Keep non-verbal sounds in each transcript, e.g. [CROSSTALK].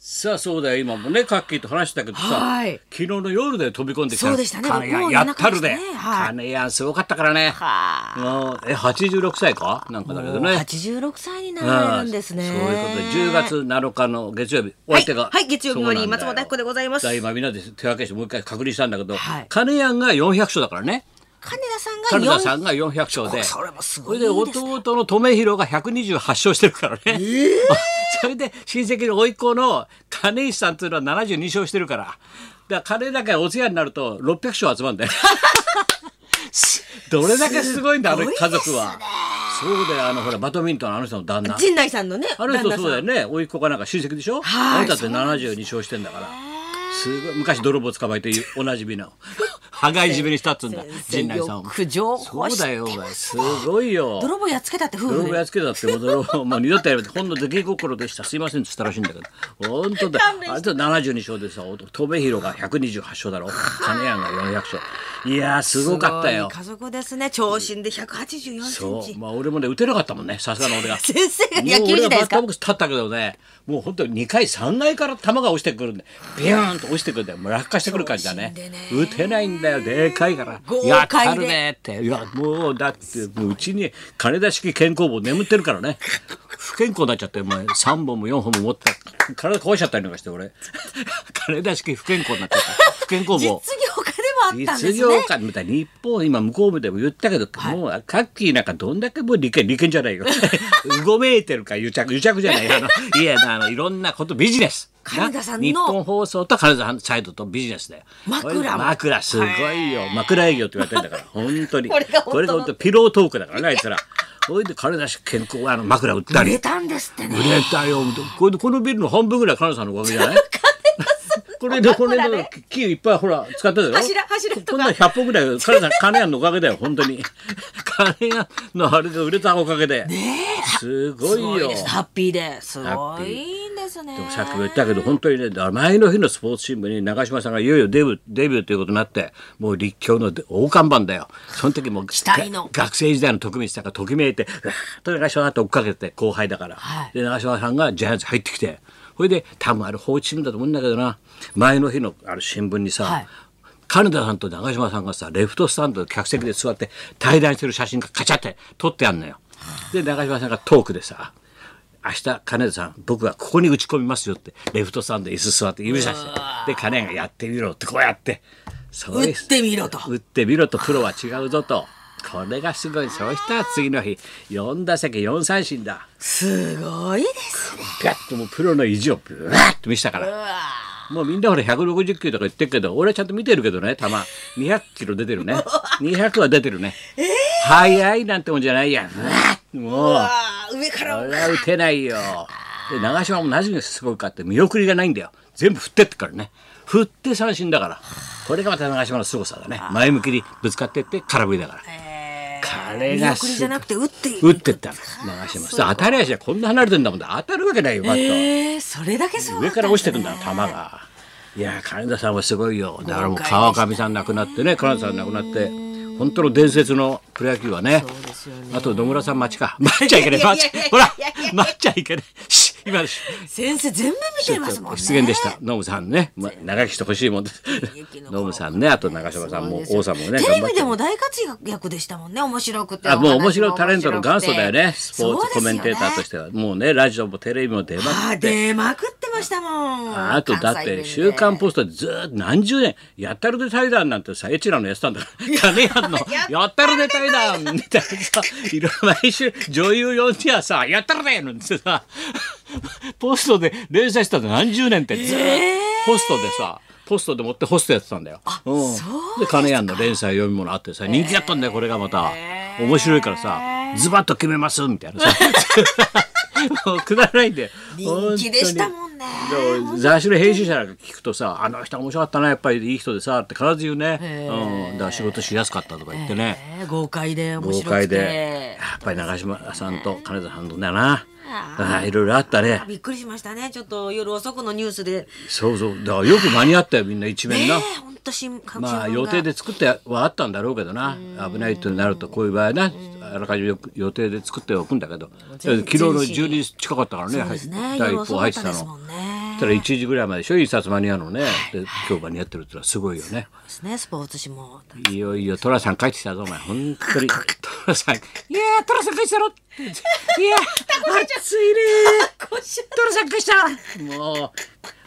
さあそうだよ。今もねカッキーと話したけどさ、はい。昨日の夜で飛び込んできた。そうでしたね。金谷やったるで、夜中でしたね。はい。金谷すごかったからね。はあ。もうえ86歳か？なんかだけどね。86歳になられるんですね。そういうことで10月7日の月曜日お相手が、はい。はい月曜日終わりそうなんだよ。松本明子でございます。だから今みんなで手分けしてもう一回確認したんだけど、はい金谷が400勝だからね。金田さんが金田四さんが400勝で。それもすごいでです弟の留弘が128勝してるからね、[LAUGHS] それで親戚の甥っ子の金石さんっていうのは72勝してるから。だから金だけお通夜になると600勝集まるんだよ。[LAUGHS] どれだけすごいんだあの家族は。そうだよあのほらバドミントンのあの人の旦那。陣内さんのね。あの人そうだよね。甥っ子かなんか親戚でしょ？はいあなたって72勝してんだから。すごい昔泥棒捕まえておなじみの羽交い締めにしたっつうんだ。陣内さん。をよく情報そうだよ。お前すごいよ。泥棒やっつけたって夫婦で。泥棒やっつけたってもう泥棒もう二度とやめてほんの出来心でした。すいません。っつったらしいんだけど。本当だ。あれと72勝でさ留弘が128勝だろ。金谷が400勝いやーすごかったよ。家族ですね。長身で184センチ。そう。まあ俺もね打てなかったもんね。さすがの俺が。[LAUGHS] 先生が野もう俺がバ球時代ですかッターボックス立ったけどねもう本当に2回3回から球が落ちてくるんでビューンと落ちてくるんだよもう落下してくる感じだね。打てないんだよ。でかいから。やったるねって。いやもうだってもううちに金田式健康棒眠ってるからね。不健康になっちゃってお前。3本も4本も持って体壊しちゃったりなんかして俺。金田式不健康になっちゃった。不健康棒。実業家でもあったんです実業ね家みたい。に日本今向こうでも言ったけど、もうカッキーなんかどんだけもう利権利権じゃないよ。[LAUGHS] うごめいてるか癒着癒着じゃないあのいやあのいろんなことビジネス金田さんの日本放送と金田さんサイドとビジネスだよ。枕枕すごいよ。枕営業って言われてんだから本当に。[LAUGHS] これが本当の。これが本当ピロートークだからねあいつら。それで金田氏健康あの枕売ったり。売れたんですってね。売れたよ。これこのビルの半分ぐらい金田さんのおかげじゃない？これでこれの木いっぱいほら使ってたよ。柱柱とか。こんな100本ぐらい金田金谷のおかげだよ本当に。[LAUGHS] 金谷のあれが売れたおかげで。すごいよ。ハッピーで。すごいんですね。でもさっきも言ったけど本当にね前の日のスポーツ新聞に長嶋さんがいよいよデビューデビューということになってもう立教の大看板だよ。その時も期待の。が学生時代の徳光さんがときめいてと長嶋さんと追っかけて後輩だから、はい。で長嶋さんがジャイアンツ入ってきてそれで多分あれ放置新聞だと思うんだけどな。前の日のある新聞にさ、はい。金田さんと長嶋さんがさレフトスタンドで客席で座って対談してる写真がカチャって撮ってあんのよ。で長嶋さんがトークでさ明日金田さん僕がここに打ち込みますよってレフトスタンドで椅子座って指さしてで金谷がやってみろってこうやって。そう打ってみろと。打ってみろとプロは違うぞとこれがすごい。そうしたら次の日4打席4三振だ。すごいですね。ピャッともうプロの意地をブワーッと見せたから。もうみんなほら160キロとか言ってるけど俺はちゃんと見てるけどね球200キロ出てるね。200は出てるね、速いなんてもんじゃないやもう。上から。これは打てないよ。で長嶋も何がすごいかって見送りがないんだよ。全部振ってってからね。振って三振だから。これがまた長嶋の凄さだね。前向きにぶつかってって空振りだから彼見が送りじゃなくて打ってい打ってった。の長嶋さ当たり足はこんな離れてんだもんだ。当たるわけないよバット、えー、それだけすごか上から落ちてくんだ球が。いや金田さんはすごいよ。だからもう川上さん亡くなってね金田さん亡くなって本当の伝説のプロ野球はね。ね。あと野村さん待ちか。待っちゃいけない。待っちほら待っちゃいけない。し今し先生全部見てますもんね。失言でした。ノムさんね、ま、長生きしてほしいもんで。すノムさんね。あと長嶋さんも王さんもねテレビでも大活躍でしたもんね面白くて。あもう面白いタレントの元祖だよね。スポーツコメンテーターとてしては。もうねラジオもテレビも出まくあって。出まくってましたもん。あとだって「週刊ポスト」でずーっと何十年「やったるで対談」なんてさエチラのやってたんだから。金谷の「やったるで対談」みたいなさいろ毎週女優呼んではさ「やったるで!」なんてさ [LAUGHS] ポストで連載したの何十年ってずーっと。ポストでさポストで持ってホストやってたんだよ。うん。で金谷の連載読み物あってさ人気だったんだよこれがまた。面白いからさズバッと決めますみたいなさ。[LAUGHS] もうくだらないんだよ。人気でしたもんね。雑誌の編集者なんか聞くとさ「あの人面白かったなやっぱりいい人でさ」って必ず言うね、うん、だから仕事しやすかったとか言ってね、えー豪快で面豪白くて。快で。やっぱり長嶋さんと金田さんとだな。あいろいろあったね。びっくりしましたね。ちょっと夜遅くのニュースで。そうそう。だからよく間に合ったよみんな一面な。まあ予定で作ってはあったんだろうけどな。危ないってなるとこういう場合はなあらかじめ予定で作っておくんだけど。昨日の12時近かったからね。第一報入ってたのんねたら1時ぐらいまででしょ？一冊間に合うのね。で今日間に合ってるってのはすごいよね。ですね。スポーツ紙もいよいよ寅さん帰ってきたぞお前。本当に。[LAUGHS] 寅さん。いやー寅さん帰ってきたろって。[LAUGHS] いやー暑いねー。寅さん帰ってきた。も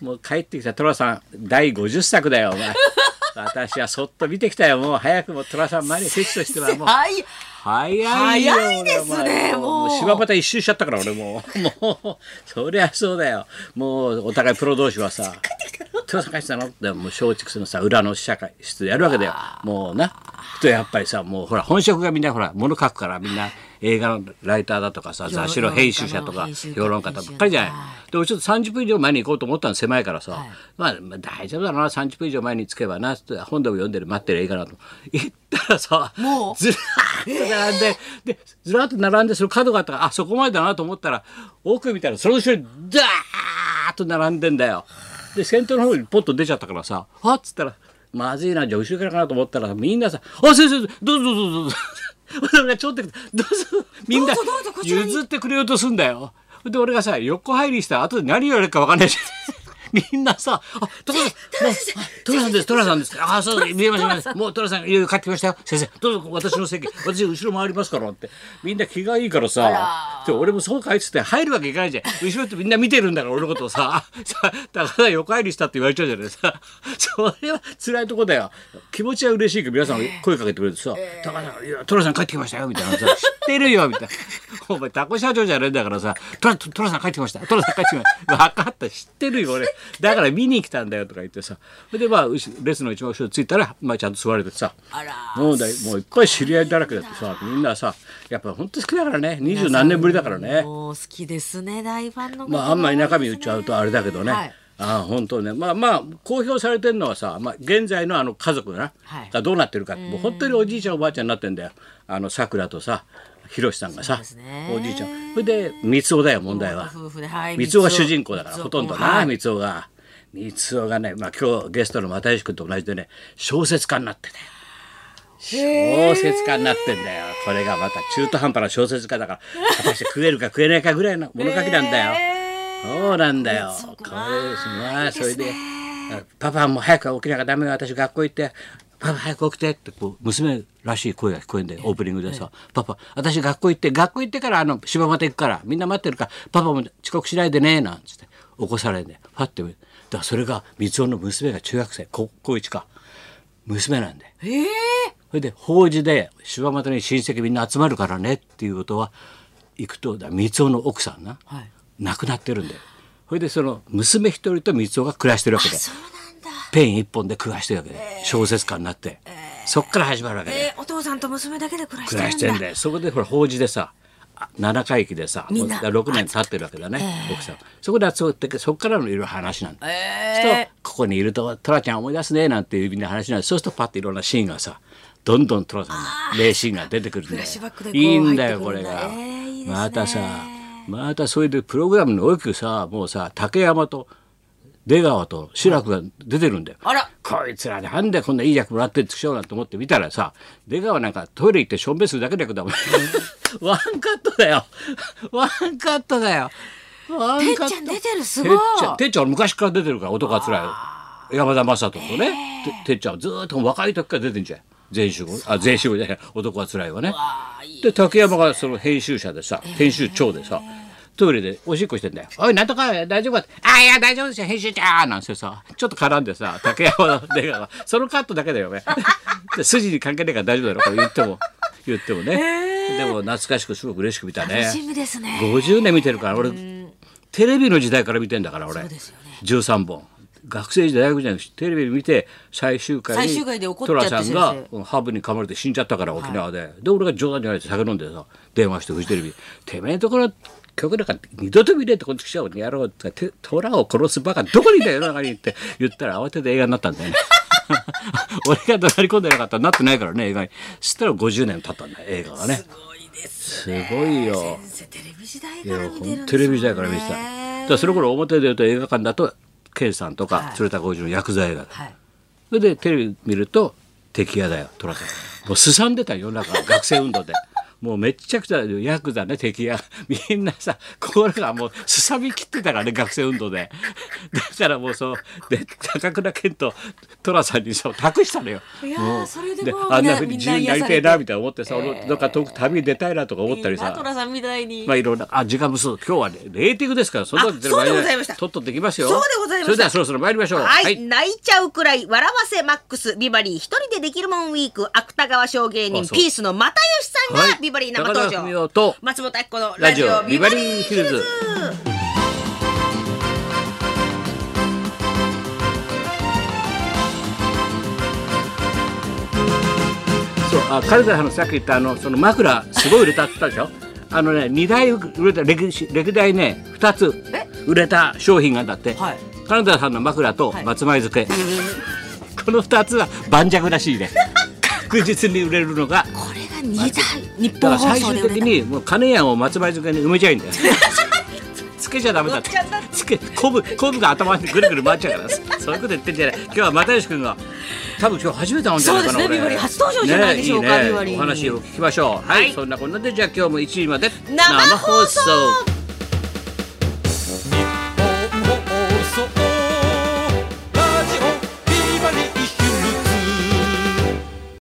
うもう帰ってきた。寅さん第50作だよお前。[LAUGHS] 私はそっと見てきたよ。もう早くも寅さん前にフェチとしてはもう。はい早いよ早いですね俺もう柴又一周しちゃったから俺もうもうそりゃそうだよもうお互いプロ同士はさ「寅さんの?」ってもう松竹のさ裏の試写会室でやるわけだよもうなとやっぱりさもうほら本職がみんなほら物書くからみんな映画のライターだとかさ雑誌の編集者とか評論家ばっかりじゃない。で俺ちょっと30分以上前に行こうと思ったの狭いからさ、はいまあ、まあ大丈夫だな30分以上前に着けばなって本でも読んでる待ってる映画なと行ったらさもうずらーっと並んで、でずらーっと並んでその角があったからあそこまでだなと思ったら奥見たらその後ろにダーッと並んでんだよ。で先頭の方にポッと出ちゃったからさ「はっ?」つったら「まずいなじゃあ後ろからかなと思ったらみんなさ「あ先生どうぞどうぞどうぞ」俺がちょっとどうぞみんな譲ってくれようとすんだよ。で俺がさ横入りした後で何言われるか分かんないしみんなさ「あトラさん。トラさん。です。トラさんです」ああそう見えました見えました。もうトラさんいろいろ帰ってきましたよ。先生どうぞ私の席。[LAUGHS] 私後ろ回りますから」って。みんな気がいいからさで俺もそうかいっつって入るわけいかないじゃん。後ろってみんな見てるんだから俺のことをさ。[LAUGHS] さだから横入りしたって言われちゃうじゃないですか。[LAUGHS] それは辛いとこだよ。気持ちは嬉しいけど皆さんが声かけてくれてさ「高橋さんいやトラさん帰ってきましたよ」みたいなさ「知ってるよ」みたいな「お前タコ社長じゃねえんだからさトラトラさん帰ってきました。トラさん帰ってきました。分かった。知ってるよ俺だから見に来たんだよ」とか言ってさ。それでまあうしレスの一番後ろに着いたら、まあ、ちゃんと座れてさ。もうだいもういっぱい知り合いだらけだってさ。みんなさやっぱ本当好きだからね。二十何年ぶりだからね。もう好きですね大ファンの方まああんまり中身言っちゃうとあれだけどね、はいああ本当ね。まあまあ公表されてるのはさ、まあ、現在のあの家族な、はい。がどうなってるかもう本当におじいちゃんおばあちゃんになってんだよ。あのさくらとさひろしさんがさ、おじいちゃん。それで三尾だよ問題は。三尾が主人公だからほとんどはない。三尾が。三尾がね、まあ、今日ゲストの又吉君と同じでね小説家になってたよ。小説家になってんだよ。これがまた中途半端な小説家だから果たして食えるか食えないかぐらいの物書きなんだよ。そうなんだよ。これまあそれでパパも早く起きなきゃダメよ。私学校行って。パパ早く起きてってこう娘らしい声が聞こえんでオープニングでさ「パパ私学校行って学校行ってからあの柴又行くからみんな待ってるからパパも遅刻しないでね」なんつって起こされんでパッてだからそれが三尾の娘が中学生高高一か。娘なんでええ。それで法事で柴又に親戚みんな集まるからねっていうことは行くとだ三尾の奥さんな、はい亡くなってるんだよ。それでその娘一人と三尾が暮らしてるわけでペン一本で暮らしてるわけで、小説家になって、そっから始まるわけで、えー、お父さんと娘だけで暮らして暮るんだ。らしてんでそこでほら法事でさあ七回忌でさみんな。もう6年経ってるわけだね、奥さん。そこで集まってそこからのいろいろ話なんだ。えとここにいると「トラちゃん思い出すね」なんていうみんな話になるそうするとパッていろんなシーンがさどんどんトラさんの名シーンが出てくるんだよいいんだよこれが、えーいいね。またさまたそれでプログラムに大きくさもうさ竹山と出川と志らくが出てるんだよ。あら。こいつらなんでこんないい役もらってんでしょうなんて思って見たらさ出川なんかトイレ行ってしょんべんするだけの役だもん。[LAUGHS] ワンカットだよ。ワンカットだよ。ワンカット。てっちゃん出てるすてごい。っちゃんてっちゃんは昔から出てるから男はつらい。山田雅人とね。ててっちゃんはずーっと若い時から出てんじゃん全集あ全集じゃない。男はつらいわね。で竹山がその編集者でさ編集長でさトイレでおしっこしてんだよ「おいなんとか大丈夫か?」あいや大丈夫ですよ。編集長」なんてさちょっと絡んでさ竹山の出川が [LAUGHS] そのカットだけだよね [LAUGHS] で筋に関係ないから大丈夫だろこれ言っても。言ってもね。でも懐かしくすごく嬉しく見たね。楽しみですね。50年見てるから俺テレビの時代から見てんだから俺。そうですよね。13本学生時代大学時代にテレビで見て最終回に寅さんがハブに噛まれて死んじゃったから沖縄で、で俺が冗談じゃないで酒飲んでさ電話してフジテレビ「てめえのところ曲なんか二度と見ねえってこっち来ちゃうやろう」って「て虎を殺すバカどこにいんだよ世の中に」って言ったら慌てて映画になったんだよね。[LAUGHS] 俺が怒鳴り込んでなかったらなってないからね映画に。そしたら50年経ったんだよ映画がね。すごいですすごいよ。テレビ時代から見てるんですもんねテレビ時代から見てた。だその頃表で言うと映画館だと圭さんとか鶴田浩二の薬剤映画だ、はい。それでテレビ見ると敵屋だよ寅さんもうすさんでたよ世の中学生運動でもうめっちゃくちゃヤクザね敵屋 [LAUGHS] みんなさ心がもうすさみきってたからね学生運動で。[LAUGHS] だからもうそうで高倉健と寅さんにそう託したのよ。いやそれであんなふうに自由になりたいなみたいな思ってさ、みんな俺どっか遠く旅に出たいなとか思ったりさ。いいなトラさんみたいに。まあいろんなあ時間もそう。今日はねレーティングですからそんなことでございました。とっとってきますよ。そうでございました。それではそろそろ参りましょう。はい、泣いちゃうくらい笑わせマックス。ビバリー一人でできるもんウィーク。芥川賞芸人。ピースの又吉さんはい。がビバリー生登場、夫と松本明子のラジラジオオビバリビバリーーヒルズ。あカルダさんのさっき言ったあのその枕すごい売れたって言ったでしょ？[LAUGHS] あのね2台売れた歴史歴代ね2つ売れた商品があんだって、はい。カナダさんの枕と松前漬け、[LAUGHS] この2つは盤石らしいね。確実に売れるのがこれが二台日だ本から最終的放送で売れた。にもう金やんを松前漬けに埋めちゃいいんだよ。つけちゃダメだって。つけ昆布昆布が頭にぐるぐる回っちゃうからそういうこと言ってんじゃない。今日は又吉君が多分今日初めて会うんじゃないかな俺そうですね。ビバリー初登場じゃないでしょうかねいいね。お話を聞きましょう。はい、そんなこんなでじゃあ今日も1時まで生放送